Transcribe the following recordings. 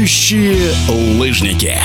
Летающие лыжники.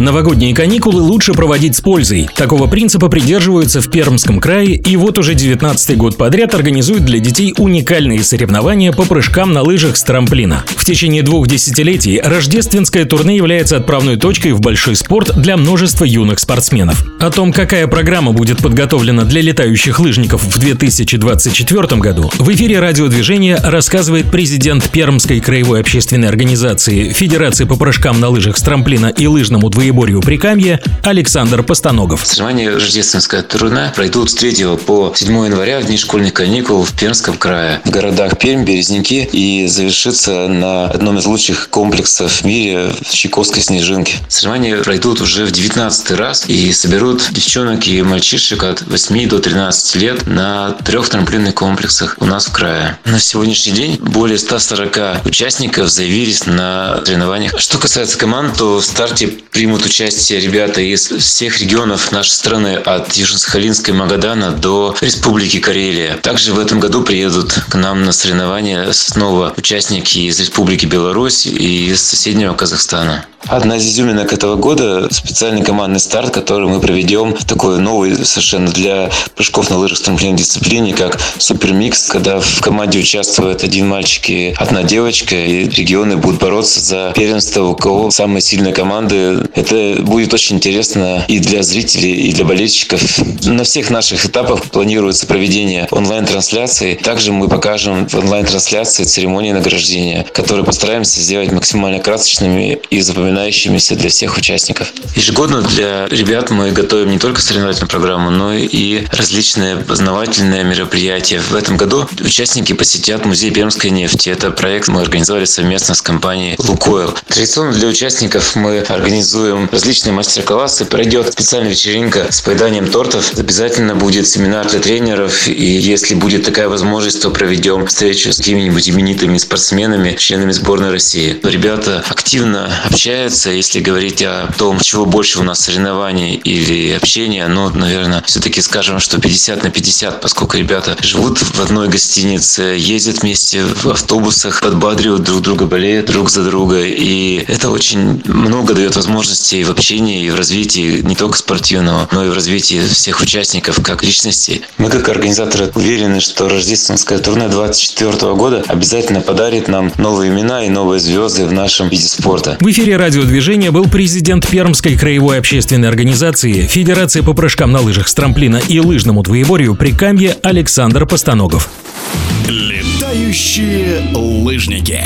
Новогодние каникулы лучше проводить с пользой. Такого принципа придерживаются в Пермском крае, и вот уже 19 год подряд организуют для детей уникальные соревнования по прыжкам на лыжах с трамплина. В течение двух десятилетий рождественское турне является отправной точкой в большой спорт для множества юных спортсменов. О том, какая программа будет подготовлена для летающих лыжников в 2024 году, в эфире радиодвижения рассказывает президент Пермской краевой общественной организации Федерации по прыжкам на лыжах с трамплина и лыжному двоеборью Егорью Прикамье Александр Постаногов. Соревнования рождественская турне пройдут с 3 по 7 января в дни школьных каникул в Пермском крае. В городах Пермь, Березники и завершится на одном из лучших комплексов в мире в Чайковской Снежинке. Соревнования пройдут уже в 19 раз и соберут девчонок и мальчишек от 8 до 13 лет на трех трамплинных комплексах у нас в крае. На сегодняшний день более 140 участников заявились на соревнованиях. Что касается команд, то в старте примут примут участие ребята из всех регионов нашей страны, от Южно-Сахалинска и Магадана до Республики Карелия. Также в этом году приедут к нам на соревнования снова участники из Республики Беларусь и из соседнего Казахстана. Одна из изюминок этого года – специальный командный старт, который мы проведем такой новый совершенно для прыжков на лыжах в дисциплине, как супермикс, когда в команде участвует один мальчик и одна девочка, и регионы будут бороться за первенство, у кого самые сильные команды. Это будет очень интересно и для зрителей, и для болельщиков. На всех наших этапах планируется проведение онлайн-трансляции. Также мы покажем в онлайн-трансляции церемонии награждения, которые постараемся сделать максимально красочными и запоминающими запоминающимися для всех участников. Ежегодно для ребят мы готовим не только соревновательную программу, но и различные познавательные мероприятия. В этом году участники посетят музей Пермской нефти. Это проект мы организовали совместно с компанией «Лукойл». Традиционно для участников мы организуем различные мастер-классы. Пройдет специальная вечеринка с поеданием тортов. Обязательно будет семинар для тренеров. И если будет такая возможность, то проведем встречу с какими-нибудь именитыми спортсменами, членами сборной России. Ребята активно общаются если говорить о том, чего больше у нас соревнований или общения, ну, наверное, все-таки скажем, что 50 на 50, поскольку ребята живут в одной гостинице, ездят вместе в автобусах, подбадривают друг друга, болеют друг за друга. И это очень много дает возможностей в общении и в развитии не только спортивного, но и в развитии всех участников как личностей. Мы как организаторы уверены, что рождественское турне 2024 года обязательно подарит нам новые имена и новые звезды в нашем виде спорта. В эфире радиодвижения был президент Пермской краевой общественной организации Федерации по прыжкам на лыжах с трамплина и лыжному двоеборью Прикамье Александр Постаногов. Летающие лыжники.